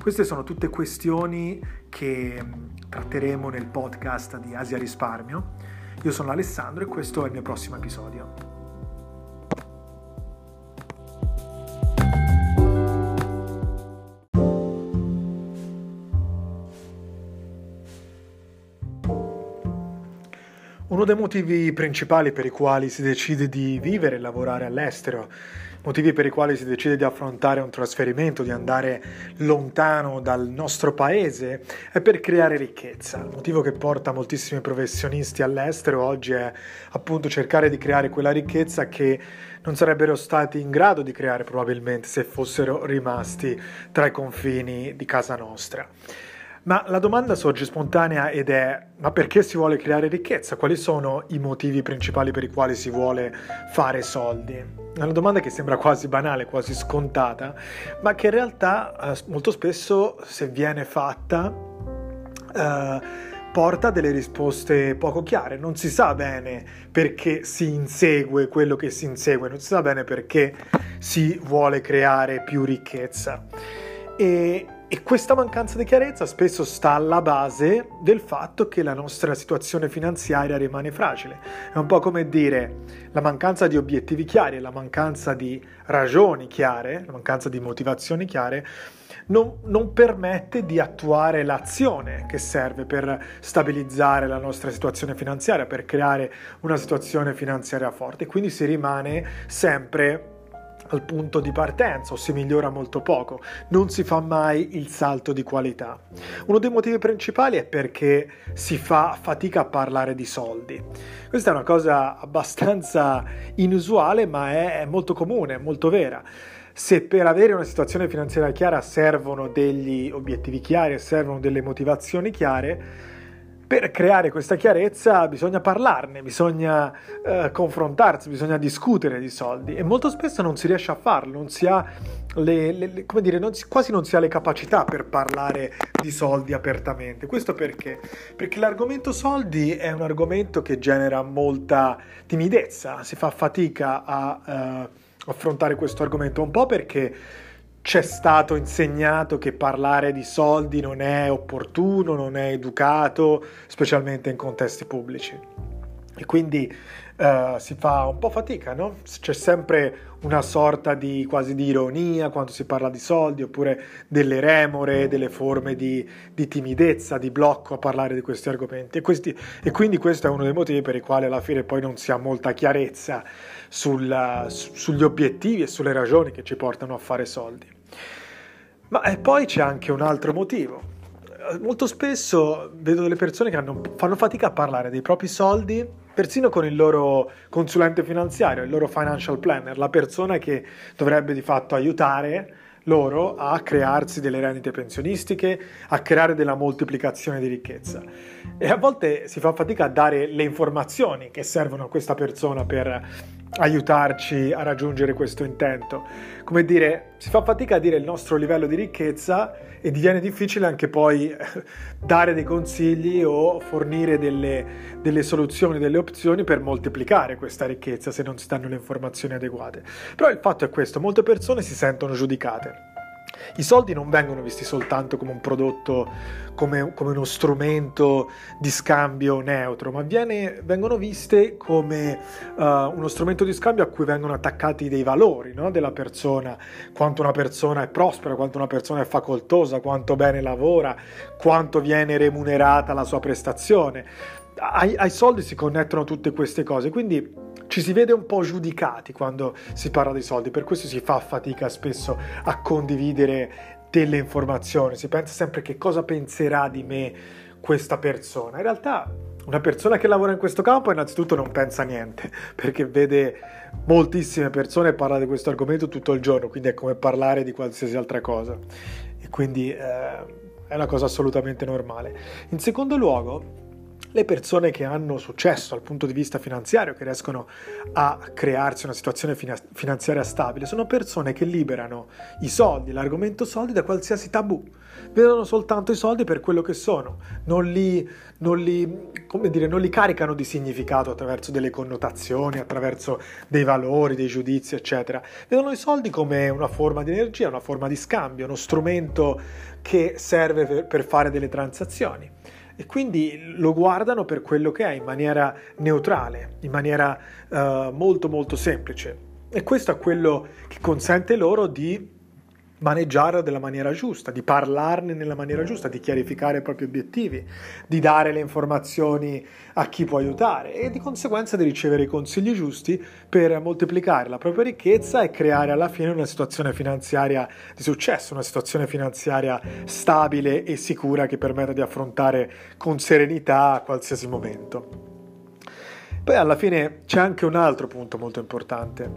Queste sono tutte questioni che tratteremo nel podcast di Asia Risparmio io sono Alessandro e questo è il mio prossimo episodio. Uno dei motivi principali per i quali si decide di vivere e lavorare all'estero motivi per i quali si decide di affrontare un trasferimento, di andare lontano dal nostro paese, è per creare ricchezza. Il motivo che porta moltissimi professionisti all'estero oggi è appunto cercare di creare quella ricchezza che non sarebbero stati in grado di creare probabilmente se fossero rimasti tra i confini di casa nostra. Ma la domanda sorge spontanea ed è: ma perché si vuole creare ricchezza? Quali sono i motivi principali per i quali si vuole fare soldi? È una domanda che sembra quasi banale, quasi scontata, ma che in realtà eh, molto spesso, se viene fatta, eh, porta delle risposte poco chiare. Non si sa bene perché si insegue quello che si insegue, non si sa bene perché si vuole creare più ricchezza. E, e questa mancanza di chiarezza spesso sta alla base del fatto che la nostra situazione finanziaria rimane fragile. È un po' come dire la mancanza di obiettivi chiari, la mancanza di ragioni chiare, la mancanza di motivazioni chiare non, non, permette di attuare l'azione che serve per stabilizzare la nostra situazione finanziaria, per creare una situazione finanziaria forte. Quindi si rimane sempre al punto di partenza o si migliora molto poco, non si fa mai il salto di qualità. Uno dei motivi principali è perché si fa fatica a parlare di soldi. Questa è una cosa abbastanza inusuale ma è molto comune, molto vera. Se per avere una situazione finanziaria chiara servono degli obiettivi chiari e servono delle motivazioni chiare, per creare questa chiarezza bisogna parlarne, bisogna eh, confrontarsi, bisogna discutere di soldi e molto spesso non si riesce a farlo, non si ha le, le, come dire, non si, quasi non si ha le capacità per parlare di soldi apertamente. Questo perché? Perché l'argomento soldi è un argomento che genera molta timidezza, si fa fatica a eh, affrontare questo argomento, un po' perché c'è stato insegnato che parlare di soldi non è opportuno, non è educato, specialmente in contesti pubblici. E quindi uh, si fa un po' fatica, no? C'è sempre una sorta di quasi di ironia quando si parla di soldi, oppure delle remore, delle forme di, di timidezza, di blocco a parlare di questi argomenti. E, questi, e, quindi questo è uno dei motivi per i quali alla fine poi non si ha molta chiarezza sulla, su, sugli obiettivi e sulle ragioni che ci portano a fare soldi. Ma eh, poi c'è anche un altro motivo. Molto spesso vedo delle persone che hanno, fanno fatica a parlare dei propri soldi, persino con il loro consulente finanziario, il loro financial planner, la persona che dovrebbe di fatto aiutare loro a crearsi delle rendite pensionistiche, a creare della moltiplicazione di ricchezza. E a volte si fa fatica a dare le informazioni che servono a questa persona per aiutarci a raggiungere questo intento. Come dire, si fa fatica a dire il nostro livello di ricchezza e diviene difficile anche poi eh, dare dei consigli o fornire delle, delle soluzioni, delle opzioni per moltiplicare questa ricchezza se non si danno le informazioni adeguate. Però il fatto è questo, molte persone si sentono giudicate i soldi non vengono visti soltanto come un prodotto, come, come uno strumento di scambio neutro, ma viene, vengono viste come uh, uno strumento di scambio a cui vengono attaccati dei valori no? della persona, quanto una persona è prospera, quanto una persona è facoltosa, quanto bene lavora, quanto viene remunerata la sua prestazione. Ai, ai soldi si connettono tutte queste cose, quindi ci si vede un po' giudicati quando si parla di soldi, per questo si fa fatica spesso a condividere delle informazioni, si pensa sempre che cosa penserà di me questa persona. In realtà una persona che lavora in questo campo innanzitutto non pensa niente, perché vede moltissime persone parlare di questo argomento tutto il giorno, quindi è come parlare di qualsiasi altra cosa. quindi eh, è una cosa assolutamente normale. In secondo luogo, le persone che hanno successo dal punto di vista finanziario, che riescono a crearsi una situazione finanziaria stabile, sono persone che liberano i soldi, l'argomento soldi da qualsiasi tabù, vedono soltanto i soldi per quello che sono, non li, non li, dire, non li caricano di significato attraverso delle connotazioni, attraverso dei valori, dei giudizi, eccetera. Vedono i soldi come una forma di energia, una forma di scambio, uno strumento che serve per, per fare delle transazioni e quindi lo guardano per quello che è in maniera neutrale, in maniera uh, molto molto semplice. E questo è quello che consente loro di maneggiare nella maniera giusta, di parlarne nella maniera giusta, di chiarificare i propri obiettivi, di dare le informazioni a chi può aiutare e di conseguenza di ricevere i consigli giusti per moltiplicare la propria ricchezza e creare alla fine una situazione finanziaria di successo, una situazione finanziaria stabile e sicura che permetta di affrontare con serenità qualsiasi momento. Poi alla fine c'è anche un altro punto molto importante.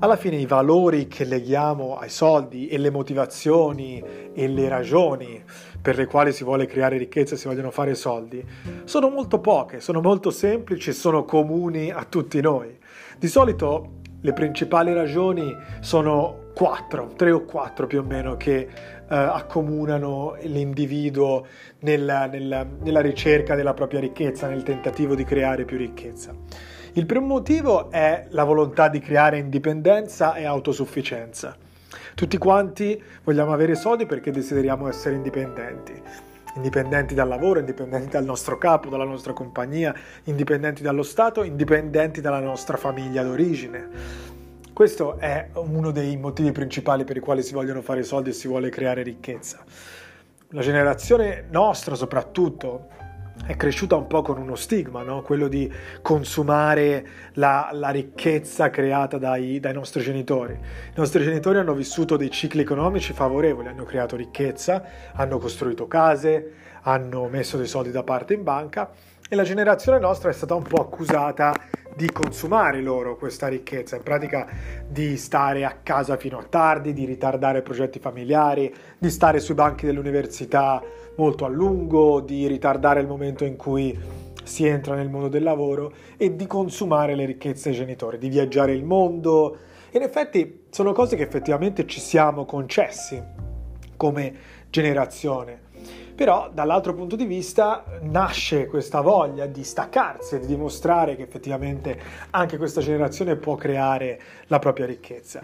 Alla fine i valori che leghiamo ai soldi e le motivazioni e le ragioni per le quali si vuole creare ricchezza e si vogliono fare soldi sono molto poche, sono molto semplici, sono comuni a tutti noi. Di solito le principali ragioni sono quattro, tre o quattro più o meno, che eh, accomunano l'individuo nella, nella, nella ricerca della propria ricchezza, nel tentativo di creare più ricchezza. Il primo motivo è la volontà di creare indipendenza e autosufficienza. Tutti quanti vogliamo avere soldi perché desideriamo essere indipendenti indipendenti dal lavoro, indipendenti dal nostro capo, dalla nostra compagnia, indipendenti dallo Stato, indipendenti dalla nostra famiglia d'origine. Questo è uno dei motivi principali per i quali si vogliono fare soldi e si vuole creare ricchezza. La generazione nostra soprattutto è cresciuta un po' con uno stigma, no? quello di consumare la, la ricchezza creata dai, dai, nostri genitori. I nostri genitori hanno vissuto dei cicli economici favorevoli, hanno creato ricchezza, hanno costruito case, hanno messo dei soldi da parte in banca e la generazione nostra è stata un po' accusata di consumare loro questa ricchezza, in pratica di stare a casa fino a tardi, di ritardare progetti familiari, di stare sui banchi dell'università molto a lungo, di ritardare il momento in cui si entra nel mondo del lavoro e di consumare le ricchezze dei genitori, di viaggiare il mondo. In effetti sono cose che effettivamente ci siamo concessi come generazione. Però dall'altro punto di vista nasce questa voglia di staccarsi e di dimostrare che effettivamente anche questa generazione può creare la propria ricchezza.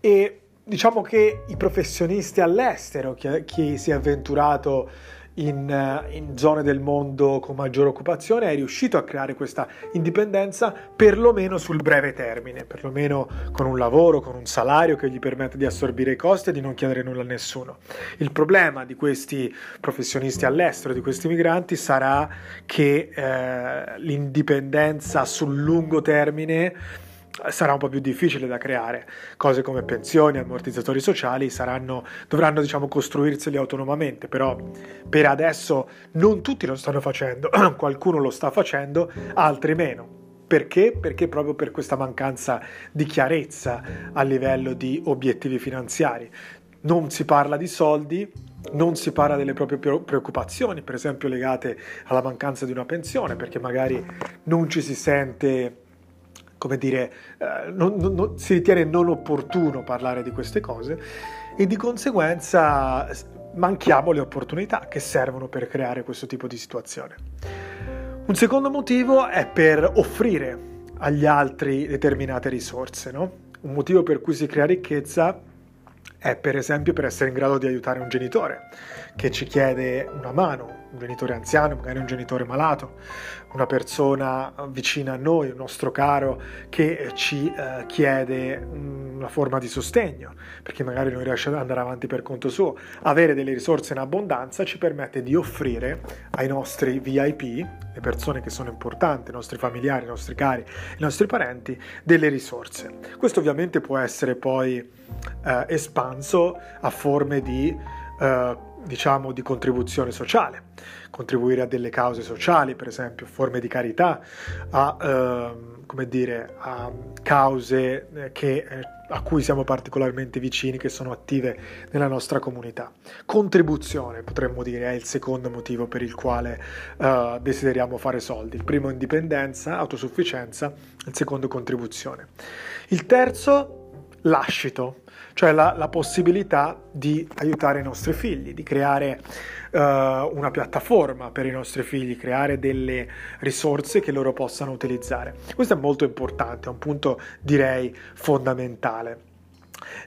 E diciamo che i professionisti all'estero, chi, si è avventurato in, eh, in, zone del mondo con maggiore occupazione, è riuscito a creare questa indipendenza perlomeno sul breve termine, perlomeno con un lavoro, con un salario che gli permette di assorbire i costi e di non chiedere nulla a nessuno. Il problema di questi professionisti all'estero, di questi migranti, sarà che eh, l'indipendenza sul lungo termine sarà un po' più difficile da creare. Cose come pensioni, ammortizzatori sociali saranno, dovranno diciamo, costruirseli autonomamente, però per adesso non tutti lo stanno facendo, qualcuno lo sta facendo, altri meno. Perché? Perché proprio per questa mancanza di chiarezza a livello di obiettivi finanziari. Non si parla di soldi, non si parla delle proprie preoccupazioni, per esempio legate alla mancanza di una pensione, perché magari non ci si sente come dire, eh, non, non, si ritiene non opportuno parlare di queste cose e di conseguenza manchiamo le opportunità che servono per creare questo tipo di situazione. Un secondo motivo è per offrire agli altri determinate risorse, no? Un motivo per cui si crea ricchezza è per esempio per essere in grado di aiutare un genitore che ci chiede una mano, un genitore anziano, magari un genitore malato, una persona vicina a noi, un nostro caro che ci eh, chiede una forma di sostegno, perché magari non riesce ad andare avanti per conto suo. Avere delle risorse in abbondanza ci permette di offrire ai nostri VIP, le persone che sono importanti, i nostri familiari, i nostri cari, i nostri parenti, delle risorse. Questo ovviamente può essere poi eh, espanso a forme di eh, diciamo di contribuzione sociale, contribuire a delle cause sociali, per esempio forme di carità, a, eh, come dire, a cause eh, che, eh, a cui siamo particolarmente vicini, che sono attive nella nostra comunità. Contribuzione, potremmo dire, è il secondo motivo per il quale eh, desideriamo fare soldi. Il primo indipendenza, autosufficienza, il secondo contribuzione. Il terzo lascito, cioè la, la, possibilità di aiutare i nostri figli, di creare uh, una piattaforma per i nostri figli, creare delle risorse che loro possano utilizzare. Questo è molto importante, è un punto direi fondamentale.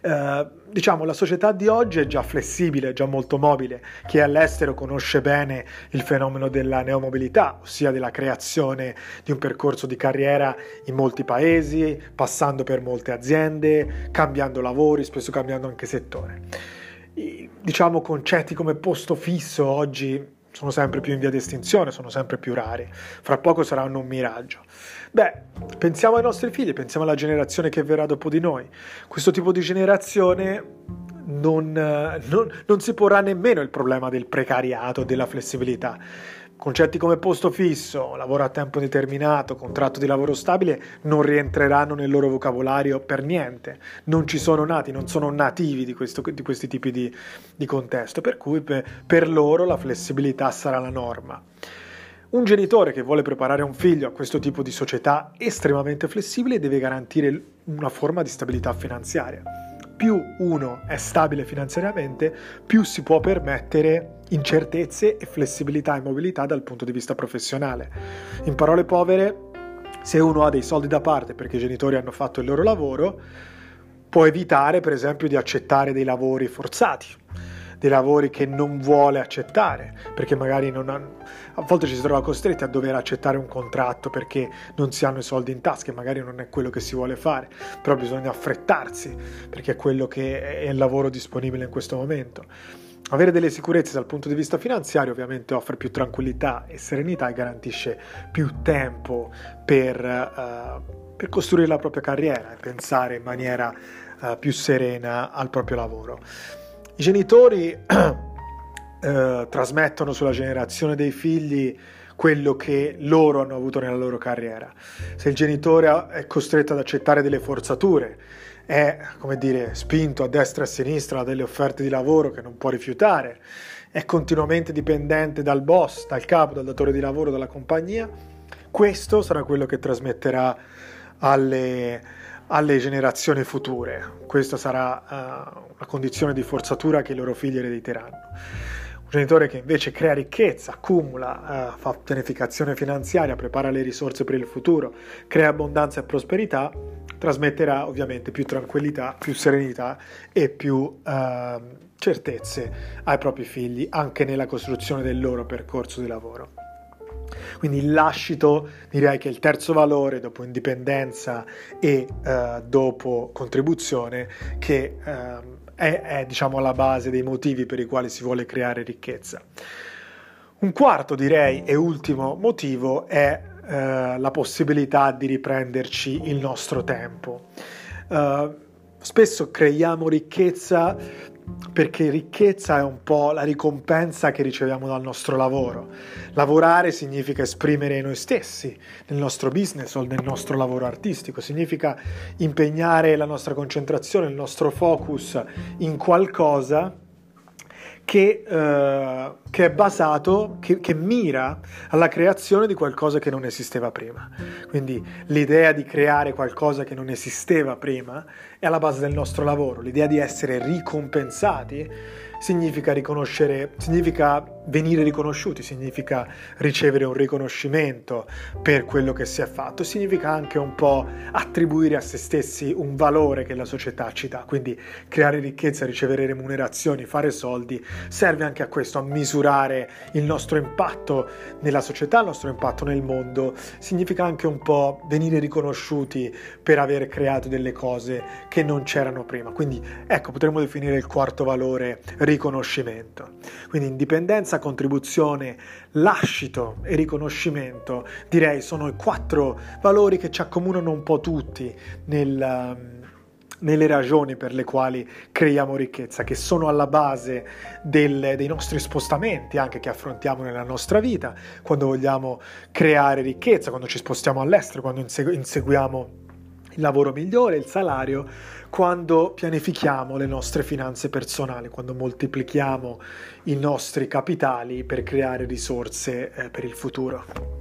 Eh, diciamo la società di oggi è già flessibile, già molto mobile. Chi è all'estero conosce bene il fenomeno della neomobilità, ossia della creazione di un percorso di carriera in molti paesi, passando per molte aziende, cambiando lavori, spesso cambiando anche settore. I, diciamo concetti come posto fisso oggi sono sempre più in via di estinzione, sono sempre più rari. Fra poco saranno un miraggio. Beh, pensiamo ai nostri figli, pensiamo alla generazione che verrà dopo di noi. Questo tipo di generazione non, non, non si porrà nemmeno il problema del precariato, della flessibilità. Concetti come posto fisso, lavoro a tempo determinato, contratto di lavoro stabile non rientreranno nel loro vocabolario per niente, non ci sono nati, non sono nativi di, questo, di questi tipi di, di, contesto, per cui per, per loro la flessibilità sarà la norma. Un genitore che vuole preparare un figlio a questo tipo di società estremamente flessibile deve garantire una forma di stabilità finanziaria più uno è stabile finanziariamente, più si può permettere incertezze e flessibilità e mobilità dal punto di vista professionale. In parole povere, se uno ha dei soldi da parte perché i genitori hanno fatto il loro lavoro, può evitare per esempio di accettare dei lavori forzati dei lavori che non vuole accettare, perché magari non ha, a volte ci si trova costretti a dover accettare un contratto perché non si hanno i soldi in tasca e magari non è quello che si vuole fare, però bisogna affrettarsi perché è quello che è il lavoro disponibile in questo momento. Avere delle sicurezze dal punto di vista finanziario ovviamente offre più tranquillità e serenità e garantisce più tempo per, uh, per costruire la propria carriera e pensare in maniera uh, più serena al proprio lavoro. I genitori eh, trasmettono sulla generazione dei figli quello che loro hanno avuto nella loro carriera. Se il genitore è costretto ad accettare delle forzature, è, come dire, spinto a destra e a sinistra da delle offerte di lavoro che non può rifiutare, è continuamente dipendente dal boss, dal capo, dal datore di lavoro, dalla compagnia, questo sarà quello che trasmetterà alle, alle generazioni future. Questa sarà uh, una condizione di forzatura che i loro figli erediteranno. Genitore che invece crea ricchezza, accumula, uh, fa pianificazione finanziaria, prepara le risorse per il futuro, crea abbondanza e prosperità, trasmetterà ovviamente più tranquillità, più serenità e più uh, certezze ai propri figli anche nella costruzione del loro percorso di lavoro. Quindi il lascito direi che è il terzo valore dopo indipendenza e eh, dopo contribuzione che eh, è, è diciamo alla base dei motivi per i quali si vuole creare ricchezza. Un quarto direi e ultimo motivo è eh, la possibilità di riprenderci il nostro tempo. Uh, spesso creiamo ricchezza perché ricchezza è un po' la ricompensa che riceviamo dal nostro lavoro. Lavorare significa esprimere noi stessi nel nostro business o nel nostro lavoro artistico, significa impegnare la nostra concentrazione, il nostro focus in qualcosa che, eh, che, è basato, che, che, mira alla creazione di qualcosa che non esisteva prima. Quindi l'idea di creare qualcosa che non esisteva prima è alla base del nostro lavoro, l'idea di essere ricompensati significa riconoscere, significa venire riconosciuti, significa ricevere un riconoscimento per quello che si è fatto, significa anche un po' attribuire a se stessi un valore che la società ci dà, quindi creare ricchezza, ricevere remunerazioni, fare soldi, serve anche a questo, a misurare il nostro impatto nella società, il nostro impatto nel mondo, significa anche un po' venire riconosciuti per aver creato delle cose che non c'erano prima, quindi ecco potremmo definire il quarto valore riconoscimento. Quindi indipendenza, contribuzione, lascito e riconoscimento, direi sono i quattro valori che ci accomunano un po' tutti nel, nelle ragioni per le quali creiamo ricchezza, che sono alla base del, dei nostri spostamenti anche che affrontiamo nella nostra vita, quando vogliamo creare ricchezza, quando ci spostiamo all'estero, quando inseguiamo il lavoro migliore, il salario, quando pianifichiamo le nostre finanze personali, quando moltiplichiamo i nostri capitali per creare risorse eh, per il futuro.